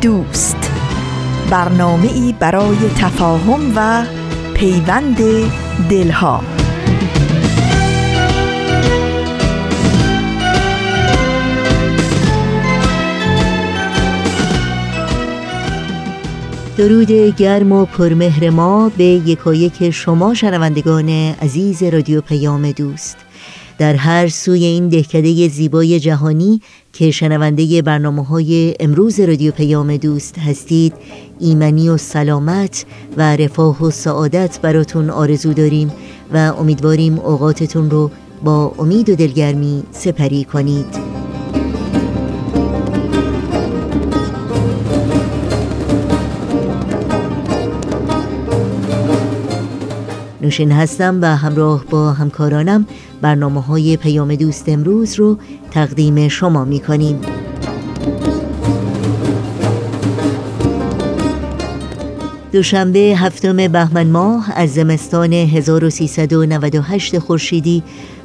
دوست. برنامه ای برای تفاهم و پیوند دلها. درود گرم و پرمهر ما به یکایک شما شنوندگان عزیز رادیو پیام دوست. در هر سوی این دهکده زیبای جهانی که شنونده برنامه های امروز رادیو پیام دوست هستید ایمنی و سلامت و رفاه و سعادت براتون آرزو داریم و امیدواریم اوقاتتون رو با امید و دلگرمی سپری کنید. نوشین هستم و همراه با همکارانم برنامه های پیام دوست امروز رو تقدیم شما می کنیم دوشنبه هفتم بهمن ماه از زمستان 1398 خورشیدی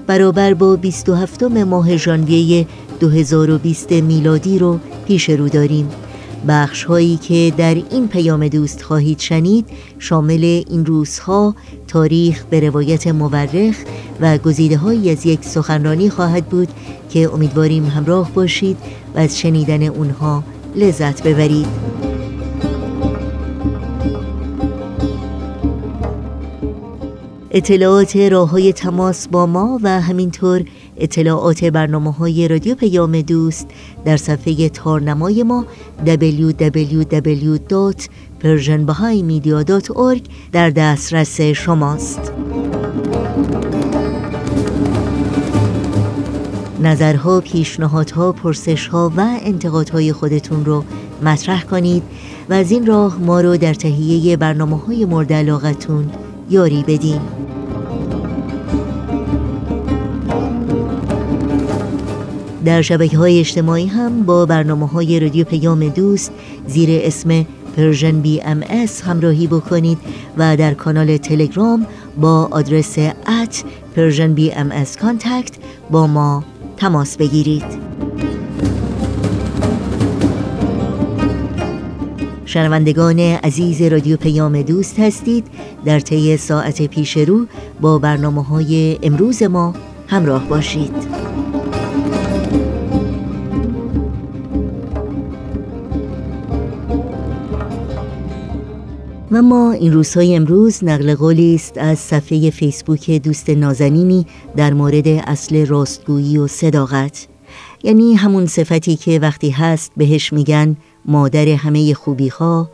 برابر با 27 ماه ژانویه 2020 میلادی رو پیش رو داریم. بخش هایی که در این پیام دوست خواهید شنید شامل این روزها تاریخ به روایت مورخ و گزیده هایی از یک سخنرانی خواهد بود که امیدواریم همراه باشید و از شنیدن اونها لذت ببرید. اطلاعات راه های تماس با ما و همینطور اطلاعات برنامه های رادیو پیام دوست در صفحه تارنمای ما www.persianbahaimedia.org در دسترس شماست. نظرها، پیشنهادها، پرسشها و انتقادهای خودتون رو مطرح کنید و از این راه ما رو در تهیه برنامه های مورد علاقتون یاری بدین. در شبکه های اجتماعی هم با برنامه های رادیو پیام دوست زیر اسم Persian BMS همراهی بکنید و در کانال تلگرام با آدرس at Persian BMS contact با ما تماس بگیرید. شنوندگان عزیز رادیو پیام دوست هستید در طی ساعت پیش رو با برنامه های امروز ما همراه باشید. و ما این روزهای امروز نقل قولی است از صفحه فیسبوک دوست نازنینی در مورد اصل راستگویی و صداقت. یعنی همون صفتی که وقتی هست بهش میگن مادر همه خوبی ها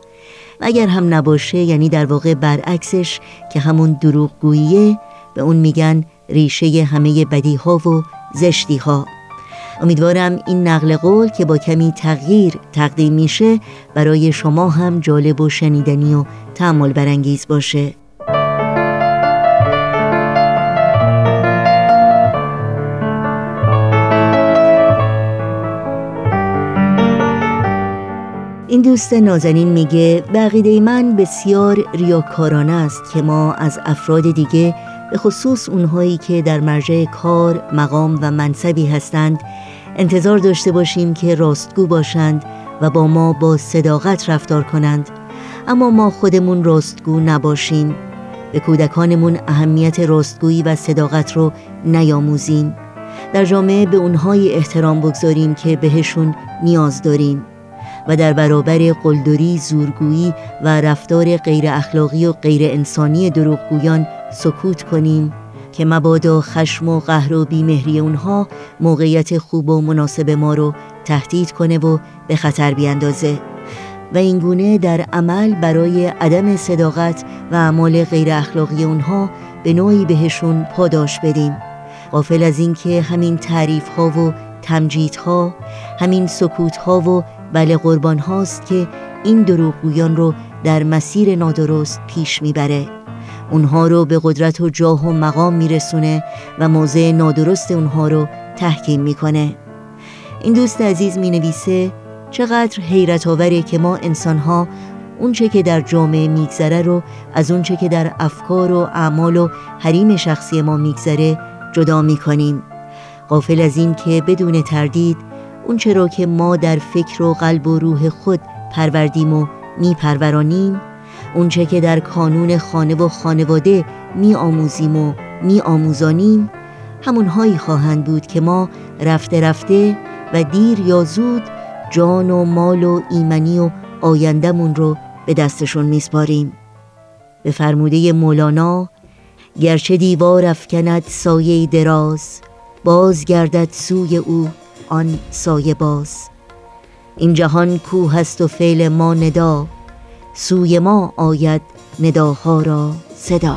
و اگر هم نباشه یعنی در واقع برعکسش که همون دروغگوییه به اون میگن ریشه همه بدی ها و زشتی ها امیدوارم این نقل قول که با کمی تغییر تقدیم میشه برای شما هم جالب و شنیدنی و تعمل برانگیز باشه. این دوست نازنین میگه بقیده من بسیار ریاکارانه است که ما از افراد دیگه به خصوص اونهایی که در مرجع کار، مقام و منصبی هستند انتظار داشته باشیم که راستگو باشند و با ما با صداقت رفتار کنند. اما ما خودمون راستگو نباشیم. به کودکانمون اهمیت راستگویی و صداقت رو نیاموزیم. در جامعه به اونهای احترام بگذاریم که بهشون نیاز داریم. و در برابر قلدری، زورگویی و رفتار غیر اخلاقی و غیر انسانی دروغگویان سکوت کنیم که مبادا خشم و قهر و بیمهری اونها موقعیت خوب و مناسب ما رو تهدید کنه و به خطر بیاندازه. و اینگونه در عمل برای عدم صداقت و اعمال غیر اخلاقی اونها به نوعی بهشون پاداش بدیم. غافل از اینکه همین تعریف ها و تمجیدها همین سکوتها و بله قربان هاست که این دروغگویان رو در مسیر نادرست پیش می‌بره. اونها رو به قدرت و جاه و مقام میرسونه و موضع نادرست اونها رو تحکیم می‌کنه. این دوست عزیز می نویسه چقدر حیرت آوره که ما انسانها اونچه که در جامعه میگذره رو از اونچه که در افکار و اعمال و حریم شخصی ما میگذره جدا می‌کنیم. قافل از این که بدون تردید اونچه را که ما در فکر و قلب و روح خود پروردیم و میپرورانیم اونچه که در کانون خانه و خانواده می آموزیم و می آموزانیم همونهایی خواهند بود که ما رفته رفته و دیر یا زود جان و مال و ایمنی و آیندهمون رو به دستشون میسپاریم. به فرموده مولانا گرچه دیوار افکند سایه دراز باز گردد سوی او آن سایه باز. این جهان کوه است و فعل ما ندا سوی ما آید نداها را صدا.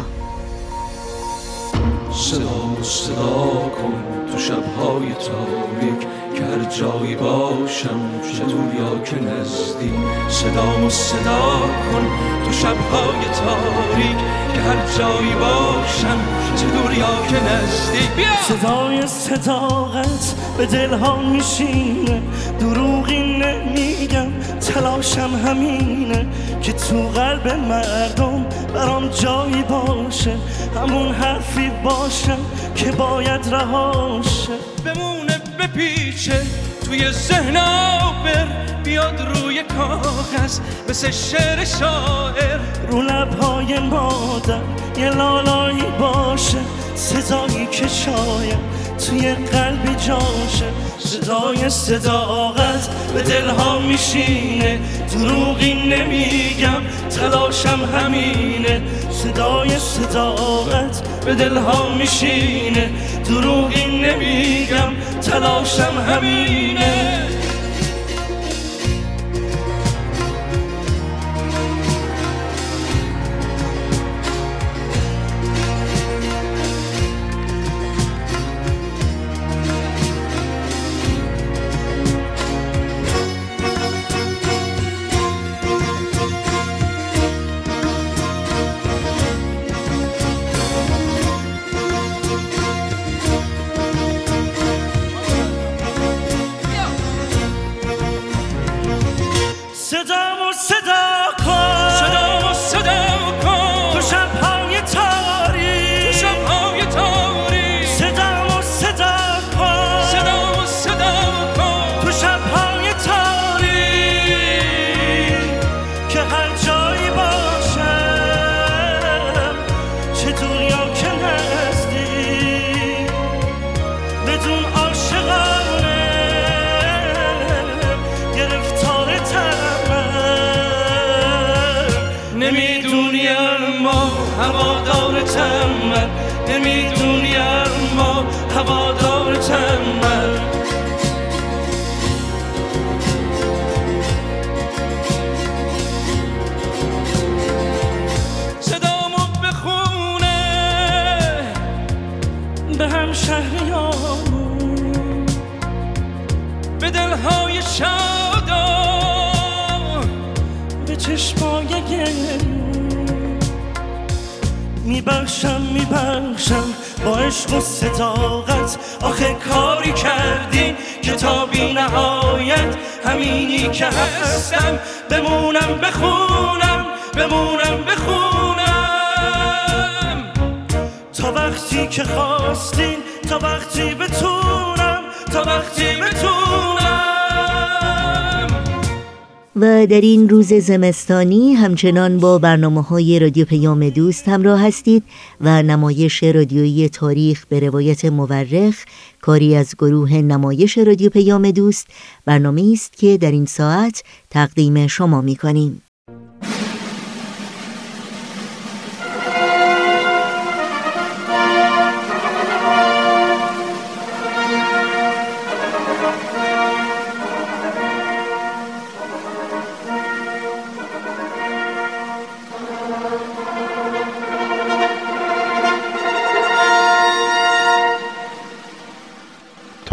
صدا صدا کن تو شبهای تاریک. هر جایی باشم چه دور یا که نزدیک صدا صدا کن تو شبهای تاریک که هر جایی باشم چه دور یا که نزدیک صدای صداقت به دلها میشینه. دروغی نمیگم تلاشم همینه که تو قلب مردم برام جایی باشه. همون حرفی باشم که باید رهاشه. بمونه بپیچه توی ذهن بر بیاد روی کاغذ مثل شعر شاعر. رو لبهای مادر یه لالایی باشه صدایی که شاید. توی قلبی جاشه صدای صداقت به دلها میشینه. دروغی نمیگم تلاشم همینه. صدای صداقت به دلها میشینه. دروغی نمیگم تلاشم همینه. میبخشم میبخشم با عشق و صداقت. آخه کاری کردی کتابی نهایت همینی که هستم. بمونم بخونم بمونم بخونم. تا وقتی که خواستین تا وقتی بتونم تا وقتی بتونم. و در این روز زمستانی همچنان با برنامه های رادیو پیام دوست همراه هستید و نمایش رادیویی تاریخ به روایت مورخ کاری از گروه نمایش رادیو پیام دوست برنامه است که در این ساعت تقدیم شما می کنیم.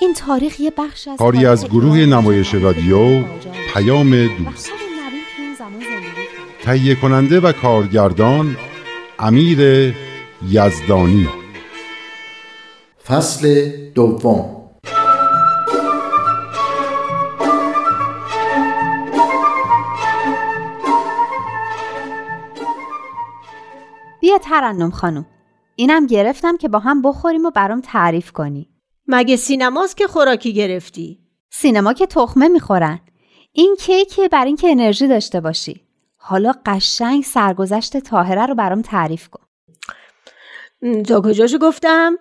این تاریخ یه بخش از کاری از گروه نمایش رادیو پیام دوست. تهیه کننده و کارگردان امیر یزدانی. فصل دوم. بیا ترنم خانم. اینم گرفتم که با هم بخوریم و برام تعریف کنی. مگه سینماست که خوراکی گرفتی؟ سینما که تخمه می‌خورن. این کیکه بر اینکه انرژی داشته باشی. حالا قشنگ سرگذشت تاهره رو برام تعریف کن. تا کجاشو گفتم؟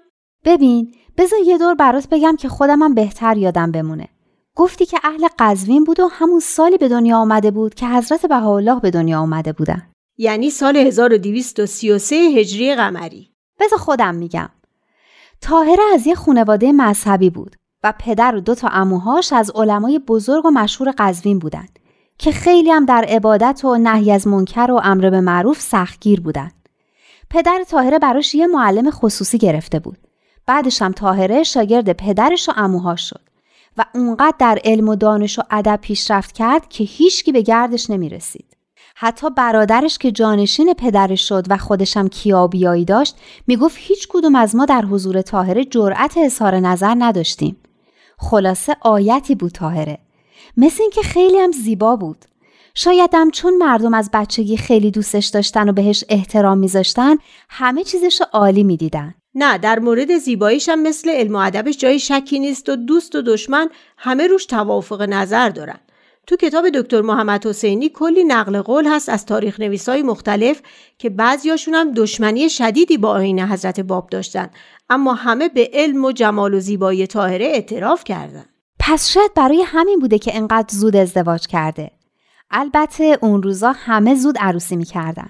ببین بذار یه دور برات بگم که خودمم بهتر یادم بمونه. گفتی که اهل قزوین بود و همون سالی به دنیا آمده بود که حضرت بهاءالله به دنیا آمده بودن. یعنی سال 1233 هجری قمری. بذار خودم میگم. تاهره از یه خانواده مذهبی بود و پدر و دو تا اموهاش از علمای بزرگ و مشهور قزوین بودند که خیلی هم در عبادت و نهی از منکر و امر به معروف سختگیر بودند. پدر تاهره براش یه معلم خصوصی گرفته بود. بعدش هم تاهره شاگرد پدرش و اموهاش شد و اونقدر در علم و دانش و ادب پیشرفت کرد که هیچکی به گردش نمی رسید. حتی برادرش که جانشین پدرش شد و خودشم کیابیایی داشت می‌گفت هیچ کدوم از ما در حضور تاهره جرأت اظهار نظر نداشتیم. خلاصه آیتی بود تاهره. مثل اینکه خیلی هم زیبا بود. شایدم چون مردم از بچگی خیلی دوستش داشتن و بهش احترام میذاشتن همه چیزش عالی می‌دیدن. نه در مورد زیباییش هم مثل علم و ادبش جای شکی نیست و دوست و دشمن همه روش توافق نظر دارن. تو کتاب دکتر محمد حسینی کلی نقل قول هست از تاریخ نویسای مختلف که بعضیاشون هم دشمنی شدیدی با آین حضرت باب داشتن اما همه به علم و جمال و زیبایی طاهره اعتراف کردن. پس شاید برای همین بوده که انقدر زود ازدواج کرده. البته اون روزا همه زود عروسی می‌کردن.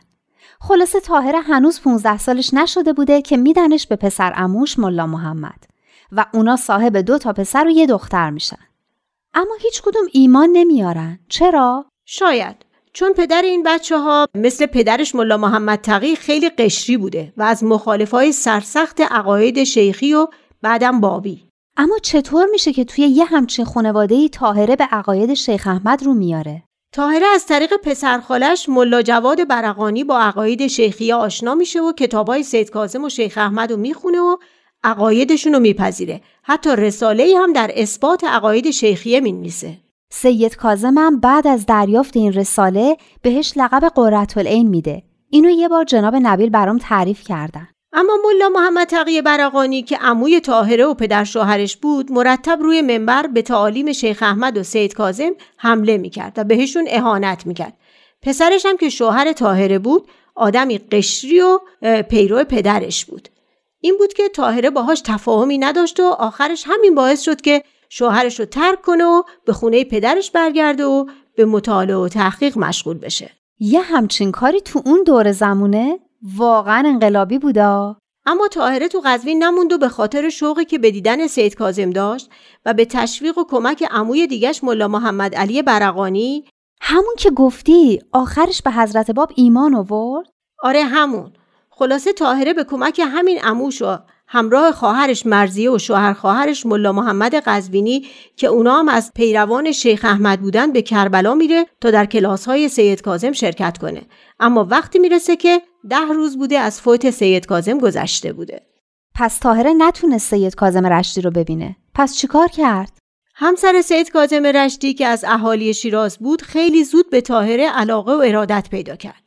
خلاصه تاهره هنوز 15 سالش نشده بوده که میدنش به پسر اموش ملا محمد و اونا صاحب دو تا پسر و یه دختر میشن. اما هیچ کدوم ایمان نمیارن. چرا؟ شاید چون پدر این بچه ها مثل پدرش ملا محمد تقی خیلی قشری بوده و از مخالفای سرسخت عقاید شیخی و بعدم بابی. اما چطور میشه که توی یه همچین خانواده تاهره به عقاید شیخ احمد رو میاره؟ تاهره از طریق پسرخالش ملا جواد برقانی با عقاید شیخیه آشنا میشه و کتابای سید کاظم و شیخ احمد رو می‌خونه و عقایدشون رو میپذیره. حتی رساله هم در اثبات عقاید شیخیه می‌نویسه. سید کاظم هم بعد از دریافت این رساله بهش لقب قررت العین میده. اینو یه بار جناب نبیل برام تعریف کردن. اما ملا محمد تقی برقانی که عموی طاهره و پدر شوهرش بود مرتب روی منبر به تعالیم شیخ احمد و سید کاظم حمله می‌کرد و بهشون اهانت می‌کرد پسرش هم که شوهر طاهره بود آدمی قشری و پیرو پدرش بود این بود که طاهره باهاش تفاهمی نداشت و آخرش همین باعث شد که شوهرش رو ترک کنه و به خونه پدرش برگرده و به مطالعه و تحقیق مشغول بشه. یه همچین کاری تو اون دور زمونه واقعا انقلابی بودا؟ اما طاهره تو قزوین نموند و به خاطر شوقی که به دیدن سید کاظم داشت و به تشویق و کمک عموی دیگش ملا محمد علی برقانی همون که گفتی آخرش به حضرت باب ایمان آورد؟ آره همون. خلاصه طاهره به کمک همین عموش و همراه خواهرش مرزیه و شوهر خواهرش ملا محمد قزوینی که اونا هم از پیروان شیخ احمد بودن به کربلا میره تا در کلاس های سید کازم شرکت کنه. اما وقتی می‌رسه که ده روز بوده از فوت سید کازم گذشته بوده. پس طاهره نتونست سید کازم رشدی رو ببینه. پس چیکار کرد؟ همسر سید کازم رشدی که از اهالی شیراز بود خیلی زود به طاهره علاقه و ارادت پیدا کرد.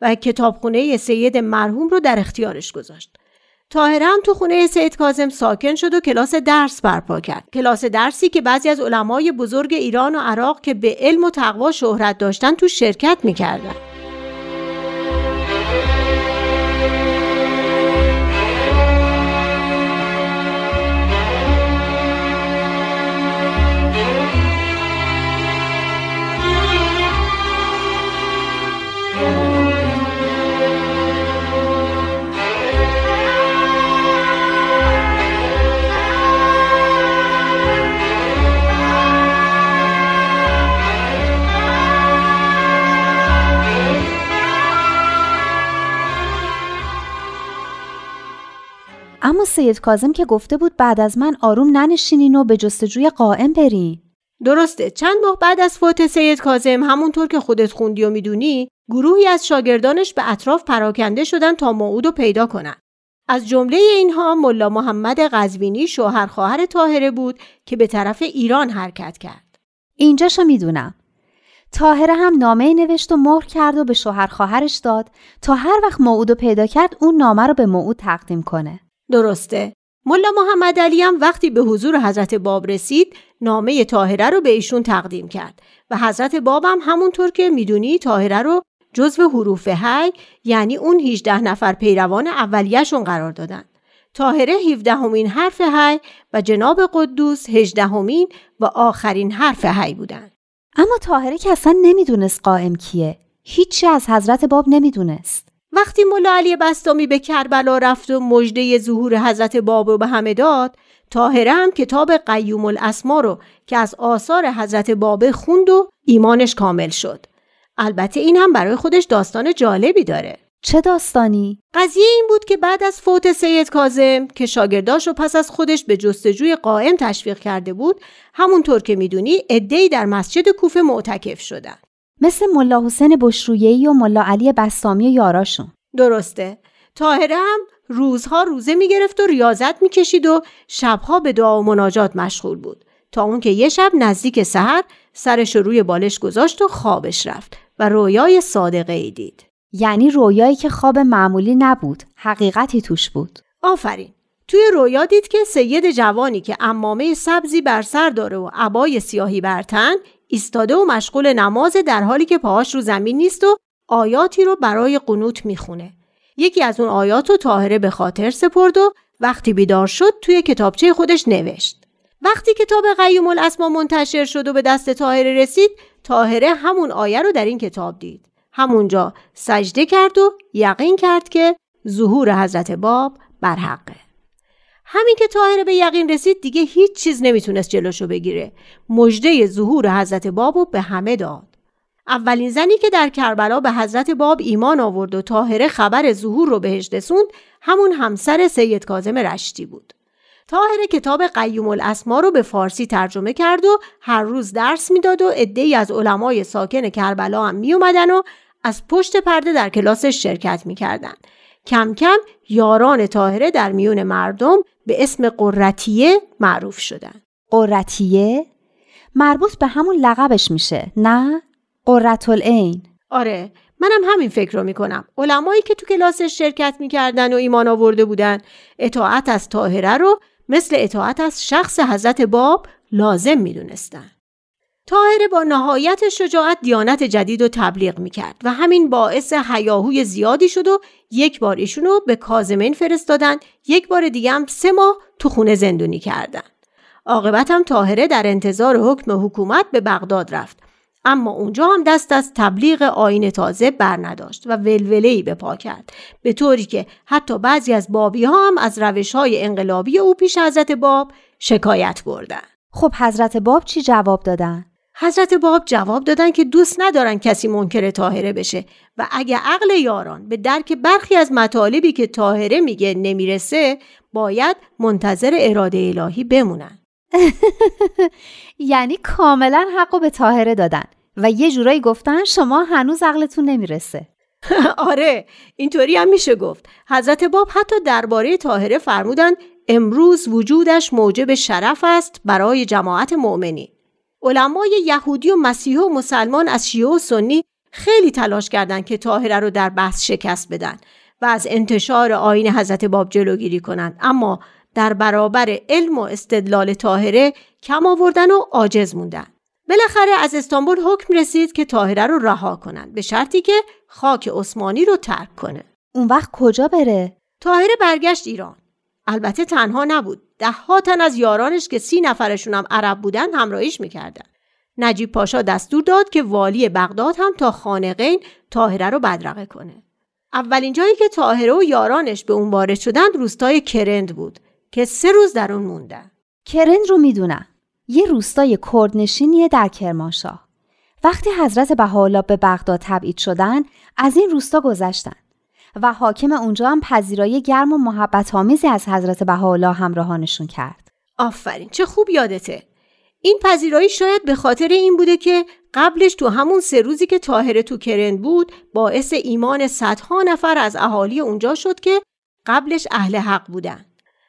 و کتابخونه سید مرحوم رو در اختیارش گذاشت. تاهره هم تو خونه سید کازم ساکن شد و کلاس درس برپا کرد. کلاس درسی که بعضی از علمای بزرگ ایران و عراق که به علم و تقوا شهرت داشتن تو شرکت می‌کردن. اما سید کازم که گفته بود بعد از من آروم ننشینین و به جستجوی قائم برین درسته. چند ماه بعد از فوت سید کازم همونطور که خودت خوندی و می‌دونی گروهی از شاگردانش به اطراف پراکنده شدن تا موعود رو پیدا کنن. از جمله اینها ملا محمد قزوینی شوهر خواهر طاهره بود که به طرف ایران حرکت کرد. اینجاشو می‌دونم. تاهره هم نامه نوشت و مهر کرد و به شوهر خواهرش داد تا هر وقت موعود پیدا کرد اون نامه رو به موعود تقدیم کنه. درسته ملا محمد علی هم وقتی به حضور حضرت باب رسید نامه تاهره رو به ایشون تقدیم کرد و حضرت باب هم همونطور که می‌دونی تاهره رو جزو حروف هی یعنی اون 18 نفر پیروان اولیهشون قرار دادن. تاهره 17 همین حرف هی و جناب قدوس 18 همین و آخرین حرف هی بودن. اما تاهره که اصلا نمی‌دونست قائم کیه. هیچی از حضرت باب نمی‌دونست. وقتی ملا علی بستامی به کربلا رفت و مژده ظهور حضرت باب رو به همه داد تاهره هم کتاب قیوم الاسما رو که از آثار حضرت بابه خوند و ایمانش کامل شد. البته این هم برای خودش داستان جالبی داره. چه داستانی؟ قضیه این بود که بعد از فوت سید کازم که شاگرداش رو پس از خودش به جستجوی قائم تشویق کرده بود همونطور که می‌دونی عدهای در مسجد کوفه معتکف شدن. مثل ملا حسین بشرویهی و ملا علی بستامی و یاراشون. درسته. تاهره هم روزها روزه می‌گرفت و ریاضت می‌کشید و شبها به دعا و مناجات مشغول بود. تا اون که یه شب نزدیک سحر سرش روی بالش گذاشت و خوابش رفت و رویای صادقه ای دید. یعنی رویایی که خواب معمولی نبود حقیقتی توش بود. آفرین. توی رویا دید که سید جوانی که امامه سبزی بر سر داره و عبای سیاهی بر تن ایستاده و مشغول نماز در حالی که پاهاش رو زمین نیست و آیاتی رو برای قنوت می‌خونه. یکی از اون آیات رو طاهره به خاطر سپرد و وقتی بیدار شد توی کتابچه خودش نوشت. وقتی کتاب قیوم الاسما منتشر شد و به دست طاهره رسید طاهره همون آیه رو در این کتاب دید. همونجا سجده کرد و یقین کرد که ظهور حضرت باب بر حقه. همین که طاهره به یقین رسید دیگه هیچ چیز نمی‌تونست جلوشو بگیره. مژده ظهور حضرت باب رو به همه داد. اولین زنی که در کربلا به حضرت باب ایمان آورد و طاهره خبر ظهور رو بهش رسوند همون همسر سید کاظم رشتی بود. طاهره کتاب قیوم الاسما رو به فارسی ترجمه کرد و هر روز درس می‌داد و عدهای از علمای ساکن کربلا هم می اومدن و از پشت پرده در کلاسش شرکت می‌کردن. کم کم یاران طاهره در میون مردم به اسم قرتیه معروف شدن. قرتیه؟ مربوط به همون لقبش میشه نه؟ قررت العین آره منم همین فکر رو می‌کنم علمایی که تو کلاسش شرکت می‌کردن و ایمان آورده بودن اطاعت از طاهره رو مثل اطاعت از شخص حضرت باب لازم می‌دونستن. طاهره با نهایت شجاعت دیانت جدید رو تبلیغ می‌کرد و همین باعث حیاهوی زیادی شد و یک بار ایشونو به کازمین فرستادن یک بار دیگه هم سه ماه تو خونه زندونی کردن. عاقبت هم طاهره در انتظار حکم حکومت به بغداد رفت اما اونجا هم دست از تبلیغ آین تازه بر نداشت و ولوله‌ای به پا کرد به طوری که حتی بعضی از بابی ها هم از روش های انقلابی او پیش حضرت باب شکایت بردن خب حضرت باب چی جواب دادن؟ حضرت باب جواب دادن که دوست ندارن کسی منکر طاهره بشه و اگه عقل یاران به درک برخی از مطالبی که طاهره میگه نمی‌رسه باید منتظر اراده الهی بمونن. یعنی کاملا حقو به طاهره دادن و یه جورایی گفتن شما هنوز عقلتون نمی‌رسه. آره اینطوری هم میشه گفت. حضرت باب حتی درباره طاهره فرمودن امروز وجودش موجب شرف است برای جماعت مؤمنین. علمای یهودی و مسیح و مسلمان از شیعه و سنی خیلی تلاش کردند که طاهره رو در بحث شکست بدن و از انتشار آین حضرت باب جلوگیری کنند. اما در برابر علم و استدلال طاهره کم آوردن و عاجز موندن. بالاخره از استانبول حکم رسید که طاهره رو رها کنند به شرطی که خاک عثمانی رو ترک کنه. اون وقت کجا بره؟ طاهره برگشت ایران. البته تنها نبود. ده تن از یارانش که سی نفرشون هم عرب بودن همراهیش می‌کردن. نجیب پاشا دستور داد که والی بغداد هم تا خانقین طاهره رو بدرقه کنه. اولین جایی که طاهره و یارانش به اون وارد شدند روستای کرند بود که سه روز در اون موندن. کرند رو می‌دونم. یه روستای کردنشینیه در کرمانشاه. وقتی حضرت بهاءالله به بغداد تبعید شدن از این روستا گذشتن. و حاکم اونجا هم پذیرایی گرم و محبت آمیزی از حضرت بهاءالله همراهانشون کرد. آفرین چه خوب یادته. این پذیرایی شاید به خاطر این بوده که قبلش تو همون سه روزی که تاهره تو کرند بود باعث ایمان صدها نفر از اهالی اونجا شد که قبلش اهل حق بودن.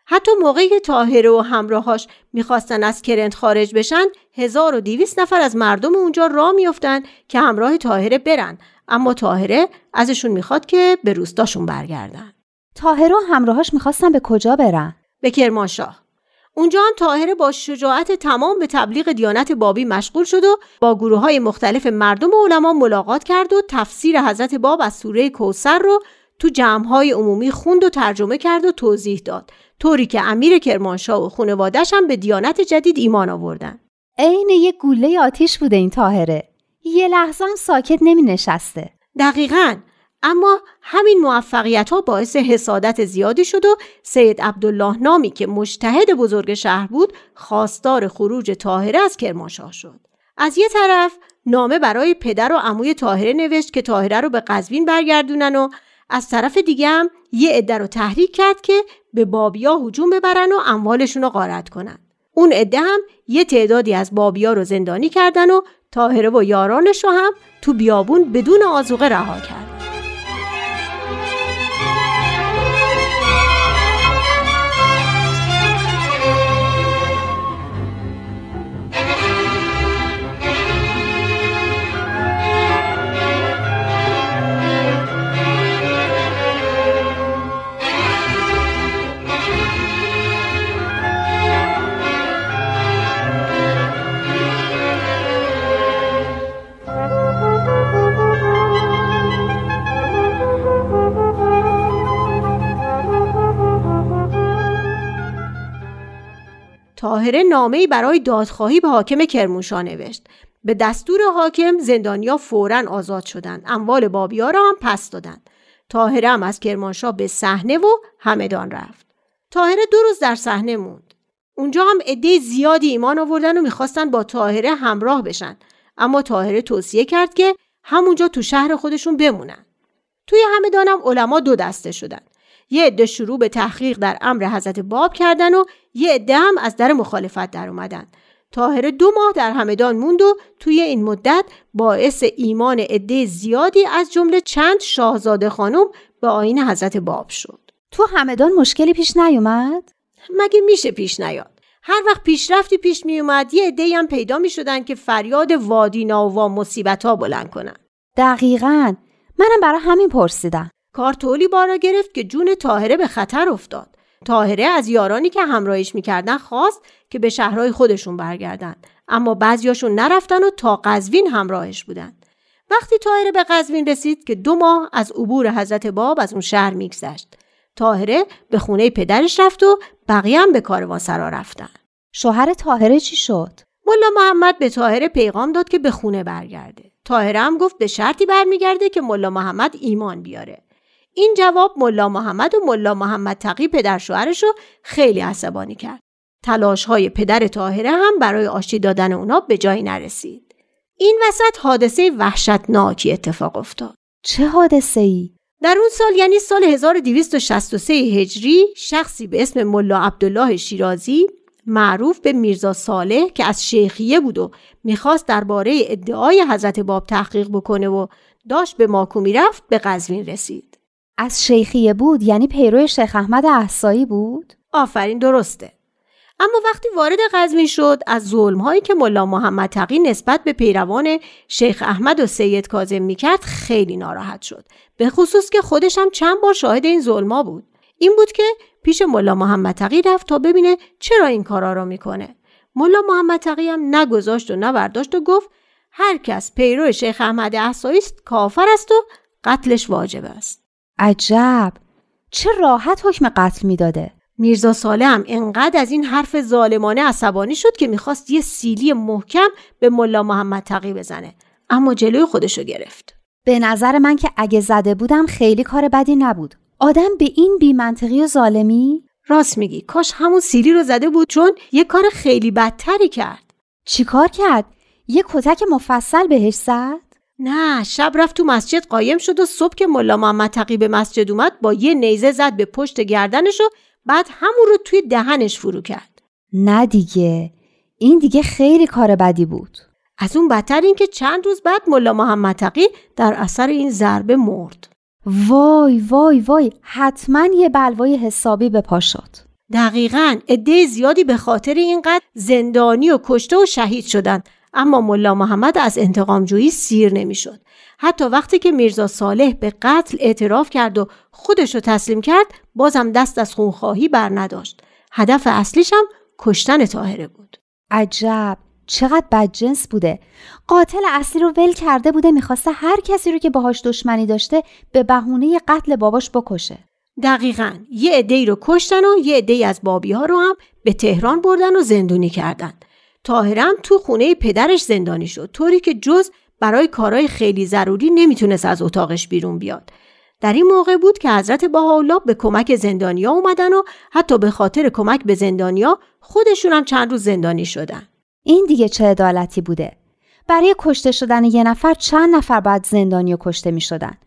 حتی موقعی که تاهره و همراهاش می‌خواستن از کرند خارج بشن 1200 نفر از مردم اونجا را میافتن که همراه تاهره برن اما تاهره ازشون می‌خواد که به روستاشون برگردن. تاهره و همراهاش می‌خواستن به کجا برن؟ به کرمانشاه. اونجا هم تاهره با شجاعت تمام به تبلیغ دیانت بابی مشغول شد و با گروه های مختلف مردم و علما ملاقات کرد و تفسیر حضرت باب از سوره کوسر رو تو جمعهای عمومی خوند و ترجمه کرد و توضیح داد طوری که امیر کرمانشاه و خانوادش هم به دیانت جدید ایمان آوردن عین یه گوله آتیش بوده این تاهره یه لحظه هم ساکت نمی نشسته. دقیقا. اما همین موفقیت ها باعث حسادت زیادی شد و سید عبدالله نامی که مجتهد بزرگ شهر بود خواستار خروج تاهره از کرمانشاه شد. از یه طرف نامه برای پدر و عموی تاهره نوشت که تاهره رو به قزوین برگردونن و از طرف دیگه هم یه عده رو تحریک کرد که به بابیا هجوم ببرن و اموالشون رو غارت کنن. اون عده هم یه تعدادی از بابیا رو زندانی کردن و تاهره و یارانش رو هم تو بیابون بدون آزوقه رها کرد. تاهره نامه‌ای برای دادخواهی به حاکم کرمانشاه نوشت. به دستور حاکم زندانیا فورا آزاد شدند. اموال بابیا را هم پس دادند. تاهره هم از کرمانشاه به صحنه و همدان رفت. تاهره دو روز در صحنه موند. اونجا هم عده زیادی ایمان آوردن و می‌خواستن با تاهره همراه بشن. اما تاهره توصیه کرد که همونجا تو شهر خودشون بمونن. توی همدانم علما دو دسته شدن. یه عده شروع به تحقیق در امر حضرت باب کردن و یه عده هم از در مخالفت در اومدن. تاهره دو ماه در همدان موند و توی این مدت باعث ایمان عده زیادی از جمله چند شاهزاده خانم به آین حضرت باب شد. تو همدان مشکلی پیش نیومد؟ مگه میشه پیش نیاد؟ هر وقت پیشرفتی پیش می اومد یه عده هم پیدا می شدن که فریاد وادینا و مصیبت ها بلند کنن. دقیقا منم برای همین پرسیدم. کار طولی بارا گرفت که جون تاهره به خطر افتاد. تاهره از یارانی که همراهیش می‌کردن خواست که به شهرهای خودشون برگردن اما بعضیاشون نرفتن و تا قزوین همراهش بودن. وقتی تاهره به قزوین رسید که دو ماه از عبور حضرت باب از اون شهر میگذشت. تاهره به خونه پدرش رفت و بقیه هم به کاروانسرا رفتن. شوهر تاهره چی شد؟ ملا محمد به تاهره پیغام داد که به خونه برگرده. تاهره هم گفت به شرطی برمیگرده که ملا محمد ایمان بیاره. این جواب ملا محمد و ملا محمد تقی پدر شوهرش رو خیلی عصبانی کرد. تلاش های پدر تاهره هم برای آشتی دادن اونا به جایی نرسید. این وسط حادثه وحشتناکی اتفاق افتاد. چه حادثه ای؟ در اون سال یعنی سال 1263 هجری شخصی به اسم ملا عبدالله شیرازی معروف به میرزا صالح که از شیخیه بود و می‌خواست درباره ادعای حضرت باب تحقیق بکنه و داشت به ماکو می‌رفت به قزوین رسید. از شیخیه بود یعنی پیرو شیخ احمد احسایی بود؟ آفرین درسته. اما وقتی وارد قزوین شد از ظلم هایی که ملا محمد تقی نسبت به پیروان شیخ احمد و سید کاظم می‌کرد خیلی ناراحت شد به خصوص که خودش هم چند بار شاهد این ظلما بود این بود که پیش ملا محمد تقی رفت تا ببینه چرا این کارا رو می‌کنه ملا محمد تقی هم نگذاشت و نبرداشت و گفت هر کس پیرو شیخ احمد احسایی است کافر است و قتلش واجب است عجب. چه راحت حکم قتل می‌داده. میرزا ساله هم انقدر از این حرف ظالمانه عصبانی شد که می‌خواست یه سیلی محکم به ملا محمد تقی بزنه. اما جلوی خودشو گرفت. به نظر من که اگه زده بودم خیلی کار بدی نبود. آدم به این بیمنطقی و ظالمی؟ راست میگی. کاش همون سیلی رو زده بود چون یه کار خیلی بدتری کرد. چیکار کرد؟ یه کتک مفصل بهش زد؟ نه شب رفت تو مسجد قایم شد و صبح که ملا محمد تقی به مسجد اومد با یه نیزه زد به پشت گردنش و بعد همون رو توی دهنش فرو کرد. نه دیگه این دیگه خیلی کار بدی بود. از اون بدتر این که چند روز بعد ملا محمد تقی در اثر این ضربه مرد. وای وای وای حتما یه بلوای حسابی به پا شد. دقیقا عده زیادی به خاطر اینقدر زندانی و کشته و شهید شدند اما ملا محمد از انتقام جویی سیر نمی‌شد. حتی وقتی که میرزا صالح به قتل اعتراف کرد و خودش رو تسلیم کرد بازم دست از خونخواهی بر نداشت. هدف اصلیش هم کشتن تاهره بود. عجب چقدر بدجنس بوده قاتل اصلی رو ول کرده بوده می‌خواسته هر کسی رو که باهاش دشمنی داشته به بهونه قتل باباش بکشه دقیقا یه عده رو کشتن و یه عده از بابی ها رو هم به تهران بردن و زندونی کردن تاهرم تو خونه پدرش زندانی شد طوری که جز برای کارهای خیلی ضروری نمی‌تونست از اتاقش بیرون بیاد. در این موقع بود که حضرت بهاءالله به کمک زندانیا اومدن و حتی به خاطر کمک به زندانیا خودشون هم چند روز زندانی شدن. این دیگه چه عدالتی بوده؟ برای کشته شدن یه نفر چند نفر بعد زندانی کشته می شدن.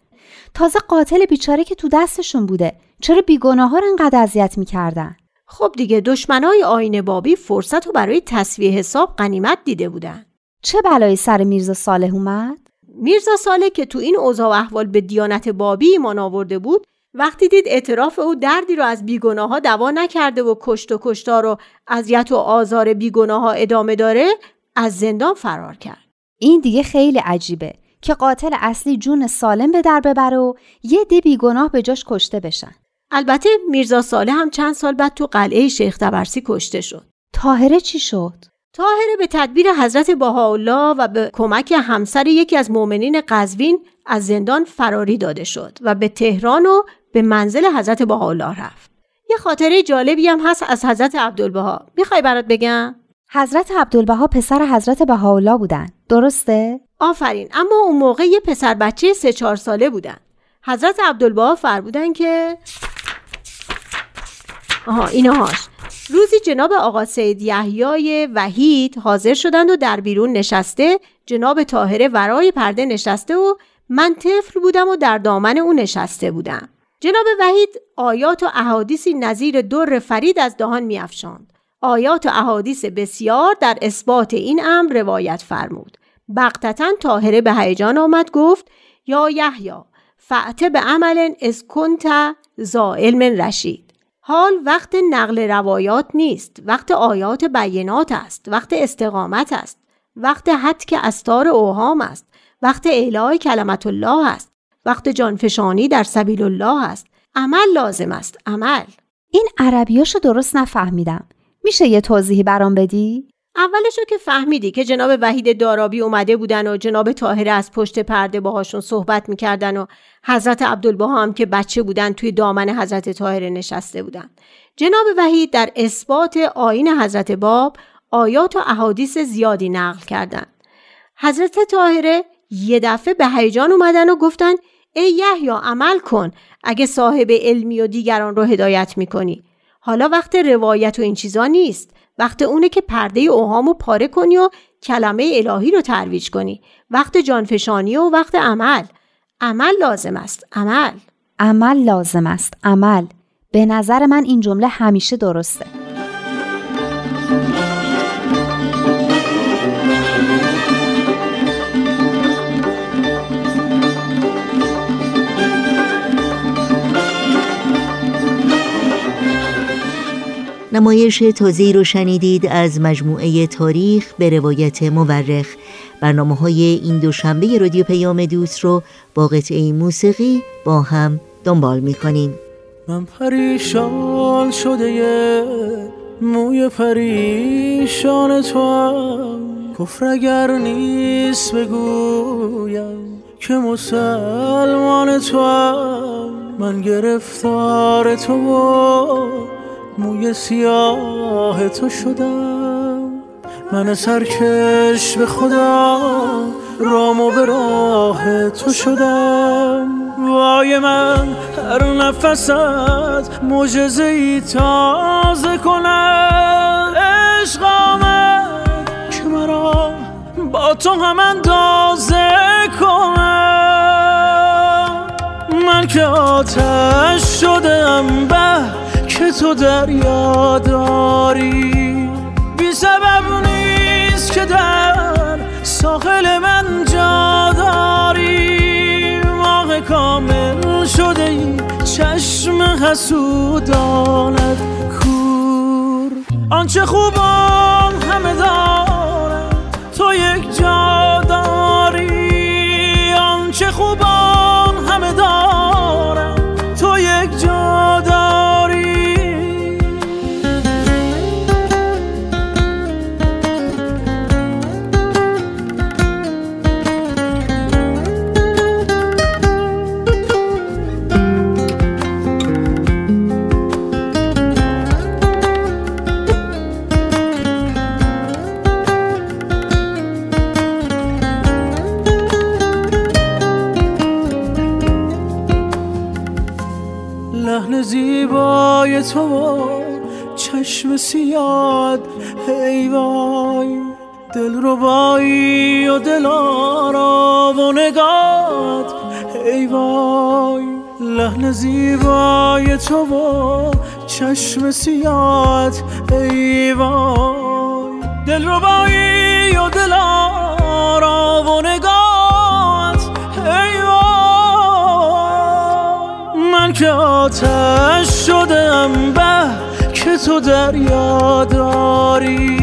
تازه قاتل بیچاره که تو دستشون بوده چرا بیگناه ها رو انقدر اذیت می‌کردن؟ خب دیگه دشمنای آین بابی فرصت رو برای تصویه حساب قنیمت دیده بودن. چه بلایی سر میرزا صالح اومد؟ میرزا صالح که تو این اوضاع و احوال به دیانت بابی ایمان آورده بود وقتی دید اعتراف او دردی رو از بیگناه ها دوا نکرده و کشت و کشتار و اذیت و آزار بیگناه ها ادامه داره از زندان فرار کرد. این دیگه خیلی عجیبه که قاتل اصلی جون سالم به در ببره و یه دی بیگناه به جاش کشته بشن. البته میرزا صالح هم چند سال بعد تو قلعه شیخ تبرسی کشته شد. تاهره چی شد؟ تاهره به تدبیر حضرت بهاءالله و به کمک همسر یکی از مؤمنین قزوین از زندان فراری داده شد و به تهران و به منزل حضرت بهاءالله رفت. یه خاطره جالبی هم هست از حضرت عبدالبها. می‌خوای برات بگم؟ حضرت عبدالبها پسر حضرت بهاءالله بودن. درسته؟ آفرین. اما اون موقع یه پسر بچه سه چهار ساله بودن. حضرت عبدالبها فرمودن که آها اینهاش روزی جناب آقا سید یحیای وحید حاضر شدند و در بیرون نشسته جناب طاهره ورای پرده نشسته و من طفل بودم و در دامن او نشسته بودم. جناب وحید آیات و احادیثی نظیر در فرید از دهان میافشاند. آیات و احادیث بسیار در اثبات این امر روایت فرمود. بقتتا طاهره به هیجان آمد گفت یا یحیی فعت به عمل از کنت علم رشید. حال وقت نقل روایات نیست. وقت آیات بینات است. وقت استقامت است. وقت حد استار اوهام است. وقت اعلای کلمت الله است. وقت جانفشانی در سبیل الله است. عمل لازم است. عمل. این عربیاشو درست نفهمیدم. میشه یه توضیحی برام بدی؟ اولشو که فهمیدی که جناب وحید دارابی اومده بودن و جناب طاهره از پشت پرده باهاشون صحبت می‌کردن و حضرت عبدالبها هم که بچه بودن توی دامن حضرت طاهره نشسته بودن. جناب وحید در اثبات آین حضرت باب آیات و احادیث زیادی نقل کردند حضرت طاهره یه دفعه به هیجان اومدن و گفتن ای یحیی عمل کن اگه صاحب علمی و دیگران رو هدایت می‌کنی. حالا وقت روایت و این چیزا نیست. وقت اونه که پرده اوهامو پاره کنی و کلمه الهی رو ترویج کنی. وقت جانفشانی و وقت عمل. عمل لازم است. عمل. عمل لازم است. عمل. به نظر من این جمله همیشه درسته. نمایش تازه رو شنیدید از مجموعه تاریخ به روایت مورخ. برنامه های این دوشنبه رادیو پیام دوست رو با قطعه موسیقی با هم دنبال می‌کنیم. من پریشان شده موی پریشان تو هم کفر اگر نیست بگویم که مسلمان تو هم من گرفتار تو موی سیاه تو شدم. من سرکش به خدا رام و به راه تو شدم. وای من هر نفست مجزه ای تازه کنم. عشق آمد که مرا با تو هم اندازه کنم. من که آتش شدم به که تو دریا داری. بی سبب نیست که در ساحل من جا داری. ماه کامل شده ای چشم حسودانت کور. آنچه خوبان همه دارم تو یک جا داری. آنچه خوبان ربایی و دل آرا و نگات. ای وای لحن زیبای تو و چشم سیاد ای وای دل ربایی و دل آرا و نگات. ای وای من که آتش شدم به که تو دریا داری.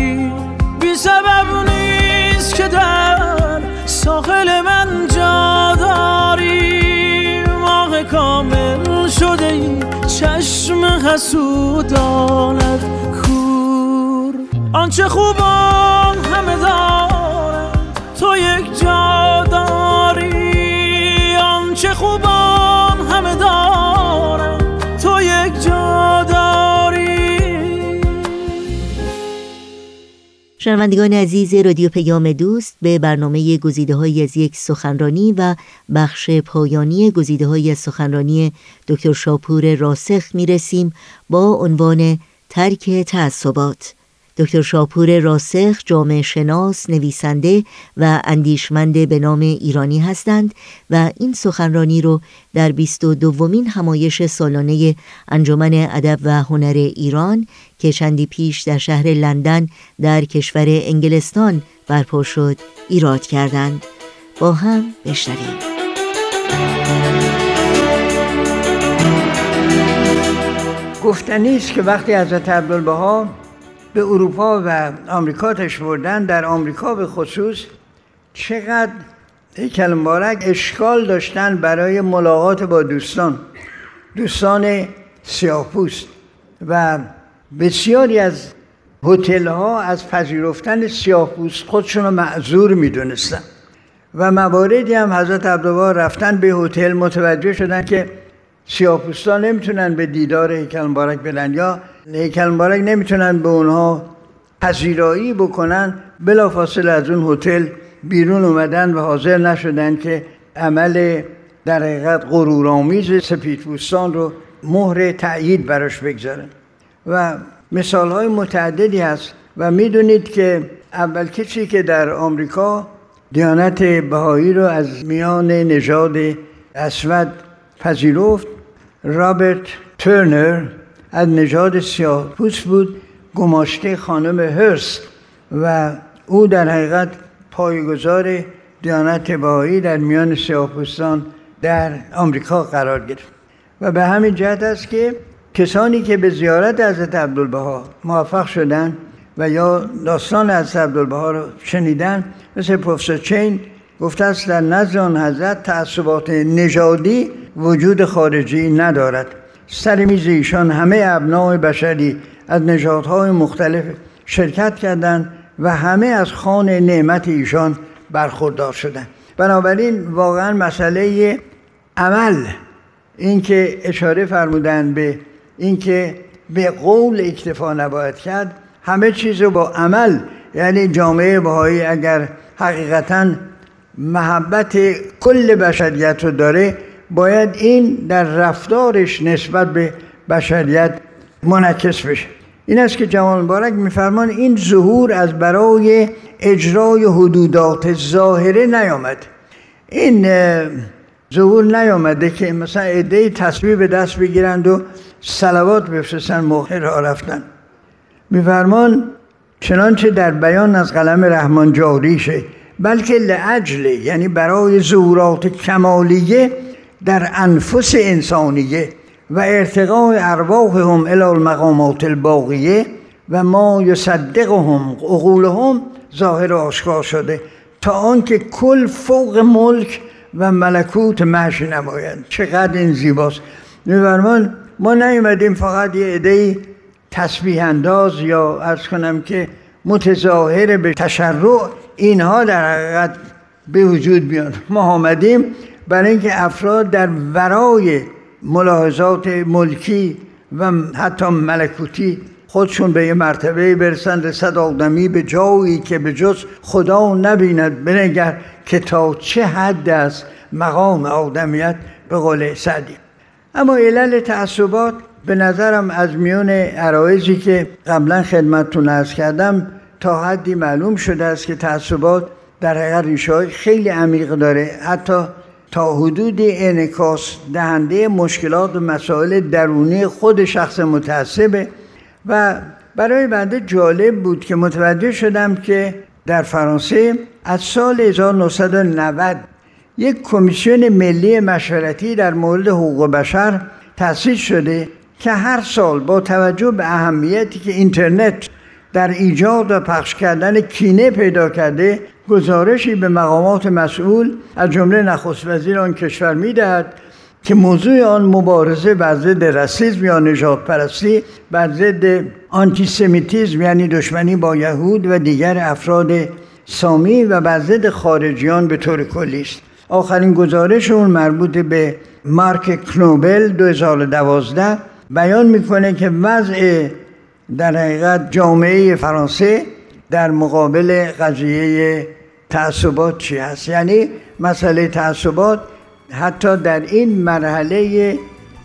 در ساحل من جا داری ماه کامل شده ای چشم حسودانت کور. آنچه خوبان شنوندگان عزیز رادیو پیام دوست به برنامه گزیده های از یک سخنرانی و بخش پایانی گزیده های از سخنرانی دکتر شاپور راسخ می رسیم با عنوان ترک تعصبات. دکتر شاپور راسخ جامعه شناس، نویسنده و اندیشمند به نام ایرانی هستند و این سخنرانی رو در 22 دومین همایش سالانه انجمن ادب و هنر ایران که چندی پیش در شهر لندن در کشور انگلستان برپا شد ایراد کردند. با هم بشنویم. گفتنی است که وقتی حضرت عبدالبها به اروپا و آمریکا تشریف بردن در آمریکا به خصوص چقدر هیکل مبارک اشکال داشتن برای ملاقات با دوستان. دوستان سیاه‌پوست و بسیاری از هتل ها از پذیرفتن سیاه‌پوست خودشون رو معذور می‌دونستن. و مواردی هم حضرت عبدالبها رفتن به هتل متوجه شدن که سیاه‌پوستان نمی‌تونن به دیدار هیکل مبارک برن یا هیکل مبارک نمی‌تونن به اونها پذیرایی بکنن بلافاصله از اون هتل بیرون اومدن و حاضر نشدن که عمل در حقیقت غرورآمیز سپیدپوستان رو مهر تأیید براش بگذارن. و مثال های متعددی هست و می‌دونید که اول کسی که در آمریکا دیانت بهایی رو از میان نژاد اسود پذیرفت رابرت ترنر از نژاد سیاه پوست بود گماشته خانم هرست و او در حقیقت پایگزار دیانت بهایی در میان سیاه‌پوستان در آمریکا قرار گرفت. و به همین جهت است که کسانی که به زیارت حضرت عبدالبها موفق شدند و یا داستان حضرت عبدالبها رو شنیدن مثل پروفسور چین گفته است در نزد آن حضرت تعصبات نژادی وجود خارجی ندارد. سر میز ایشان همه ابناع بشری از نژادهای مختلف شرکت کردند و همه از خان نعمت ایشان برخوردار شدند. بنابراین واقعا مسئله عمل اینکه اشاره فرمودن به اینکه به قول اکتفا نباید کرد همه چیز با عمل یعنی جامعه بهایی اگر حقیقتا محبت کل بشریت رو داره باید این در رفتارش نسبت به بشریت منعکس بشه. این است که جوان مبارک میفرمان این ظهور از برای اجرای حدودات ظاهره نیامد. این ظهور نیامده که مثلا عده تصویر به دست بگیرند و سلوات بفرستن موقع را رفتن. میفرمان چنانچه در بیان از قلم رحمان جاری شه بلکه لعجل یعنی برای ظهورات کمالیه در انفس انسانیه و ارتقاء ارواحهم الى المقامات الباقیه و ما یصدقهم عقولهم ظاهر آشکار شده تا آنکه کل فوق ملک و ملکوت محش نمایند. چقدر این زیباست. میفرمان ما نیومدیم فقط یه عده تسبیح انداز یا ارز کنم که متظاهر به تشرع اینها در حقیقت به وجود بیان. ما آمدیم برای اینکه افراد در ورای ملاحظات ملکی و حتی ملکوتی خودشون به یه مرتبه برسند. رسد آدمی به جایی که به جز خدا نبیند. بنگر که تا چه حد است مقام آدمیت به قول سعدی. اما علل تعصبات به نظرم از میون عرایزی که قبلا خدمتتون ارز کردم تا حدی معلوم شده است که تعصبات در حقیقت ریشه خیلی عمیق داره. حتی تا حدود انکاس دهنده مشکلات و مسائل درونی خود شخص متعصبه و برای بنده جالب بود که متوجه شدم که در فرانسه از سال 1990 یک کمیسیون ملی مشورتی در مورد حقوق بشر تأسیس شده که هر سال با توجه به اهمیتی که اینترنت در ایجاد و پخش کردن کینه پیدا کرده گزارشی به مقامات مسئول از جمله نخست وزیر آن کشور می‌دهد که موضوع آن مبارزه بر ضد رسیزم یا نجات پرستی بر ضد آنتیسمیتیزم یعنی دشمنی با یهود و دیگر افراد سامی و بر ضد خارجیان به طور کلی است. آخرین گزارش اون مربوط به مارک کنوبل 2012 بیان می‌کنه که وضع در حقیقت جامعه فرانسه در مقابل قضیه تعصبات چی هست؟ یعنی مسئله تعصبات حتی در این مرحله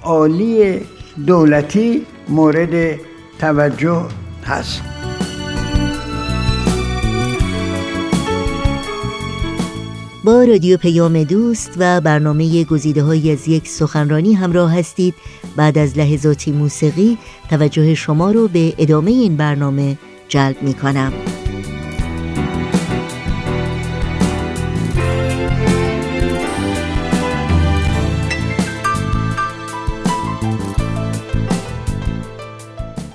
عالی دولتی مورد توجه هست. با رادیو پیام دوست و برنامه گزیده های از یک سخنرانی همراه هستید. بعد از لحظاتی موسیقی توجه شما رو به ادامه این برنامه جلب می کنم.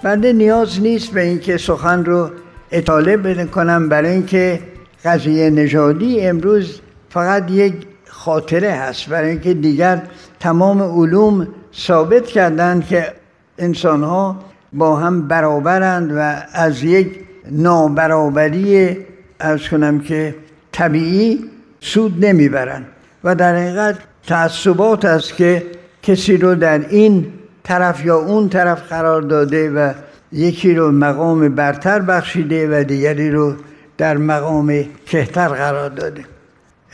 بنده نیاز نیست به اینکه سخن رو اطاله بده کنم برای اینکه قضیه نژادی امروز فقط یک خاطره هست برای اینکه دیگر تمام علوم ثابت کردند که انسان ها با هم برابرند و از یک نابرابری از کنم که طبیعی سود نمی‌برند. و در حقیقت تعصبات است که کسی رو در این طرف یا اون طرف قرار داده و یکی رو مقام برتر بخشیده و دیگری رو در مقام کهتر قرار داده.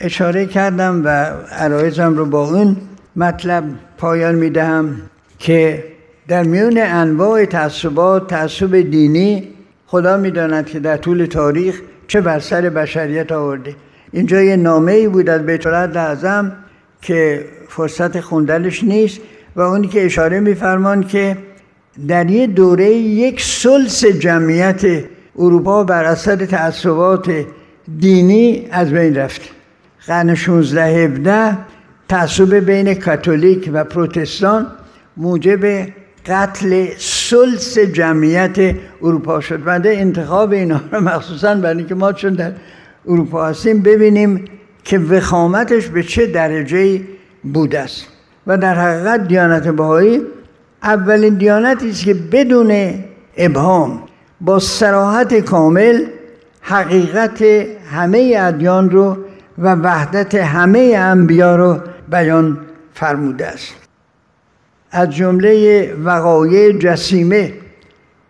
اشاره کردم و عرایزم رو با اون مطلب پایان می‌دهم که در میون انواع تعصبات تعصب دینی خدا می‌داند که در طول تاریخ چه بر سر بشریت آورده. اینجا یه نامه ای بود از بیت اعظم که فرصت خوندنش نیست و اونی که اشاره میفرمان که در یه دوره یک سلس جمعیت اروپا بر اثر تعصبات دینی از بین رفت. قرن 16 17 تعصب بین کاتولیک و پروتستان موجب قتل سلس جمعیت اروپا شد. بنده انتخاب اینا رو مخصوصا برای اینکه ما چون در اروپا هستیم ببینیم که وخامتش به چه درجه بوده است. و در حقیقت دیانت بهایی اولین دیانتی است که بدون ابهام با سراحت کامل حقیقت همه ادیان رو و وحدت همه انبیا رو بیان فرموده است. از جمله وقایع جسیمه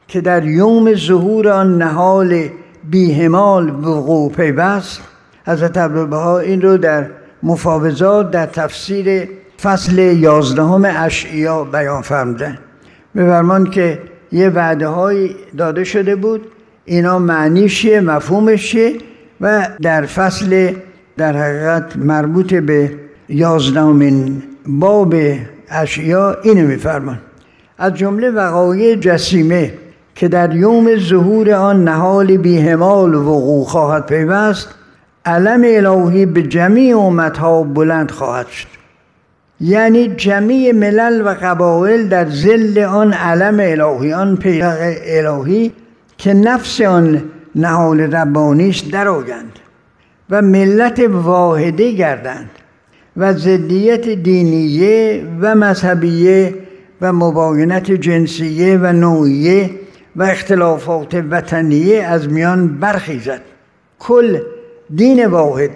که در یوم ظهور آن نهال بیهمال وقوع پیوست حضرت عبدالبها این رو در مفاوضات در تفسیر فصل یازدهم اشعیا بیان فرمودن. به فرمان که یه وعده داده شده بود. اینا معنیش چیه؟ و در فصل در حقیقت مربوط به یازدهمین باب اشیا اینو میفرمان. از جمله وقایع جسیمه که در یوم ظهور آن نهال بیهمال وقوع خواهد پیوست علم الهی به جمیع امتها بلند خواهد شد. یعنی جمیع ملل و قبایل در زل آن علم الهی آن پیغق الهی که نفس آن نهال ربانیش درآیند و ملت واحده گردند. و ضدیت دینیه و مذهبیه و مباینت جنسیه و نوعیه و اختلافات وطنیه از میان برخیزد. کل دین واحد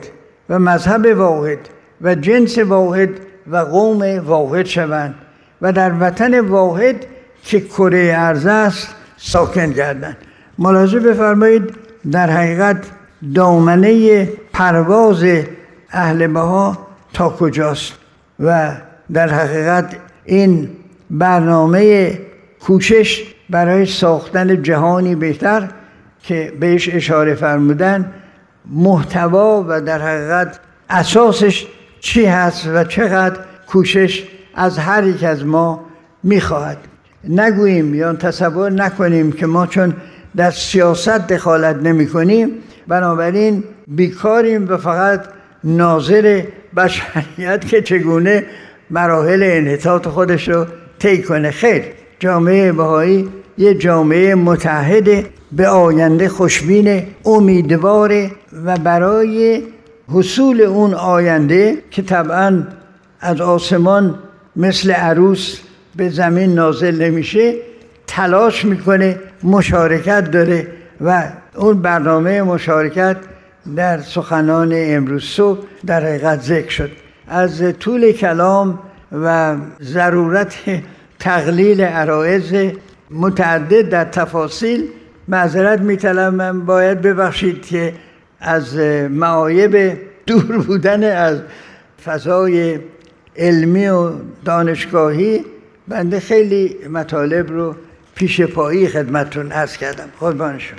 و مذهب واحد و جنس واحد و قوم واحد شوند و در وطن واحد که کره ارز است ساکن گردند. ملاحظه بفرمایید در حقیقت دامنه پرواز اهل بها تا کجاست و در حقیقت این برنامه کوشش برای ساختن جهانی بهتر که بهش اشاره فرمودن محتوا و در حقیقت اساسش چی هست و چقدر کوشش از هر یک از ما می‌خواهد. نگوییم یا تصور نکنیم که ما چون در سیاست دخالت نمی کنیم بنابراین بیکاریم و فقط ناظر بشریت که چگونه مراحل انحطاط خودش رو طی کنه. خیر جامعه بهایی یه جامعه متحد به آینده خوشبین امیدوار و برای حصول اون آینده که طبعا از آسمان مثل عروس به زمین نازل نمیشه تلاش می‌کنه مشارکت داره و اون برنامه مشارکت در سخنان امروز صبح در حقیقت ذکر شد. از طول کلام و ضرورت تقلیل عرائز متعدد در تفاصیل معذرت میطلبم باید ببخشید که از معایب دور بودن از فضای علمی و دانشگاهی بنده خیلی مطالب رو پیش پایی خدمتتون ارز کردم. قربانشون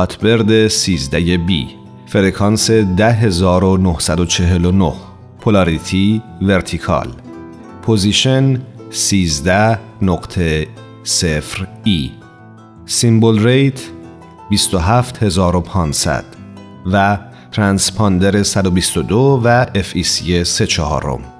Hotbird 13 B فرکانس 10949 polarity vertical. position 13 نقطه E. symbol rate 27500 و ترانسپاندر 122 و FEC 3 چهارم.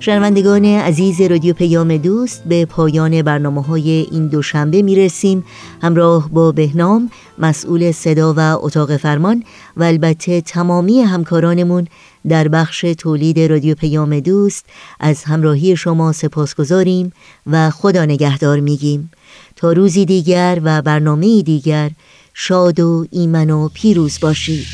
شنوندگان عزیز رادیو پیام دوست به پایان برنامه های این دوشنبه می رسیم همراه با بهنام مسئول صدا و اتاق فرمان و البته تمامی همکارانمون در بخش تولید رادیو پیام دوست از همراهی شما سپاس گذاریم و خدا نگهدار میگیم. تا روزی دیگر و برنامه دیگر شاد و ایمن و پیروز باشید.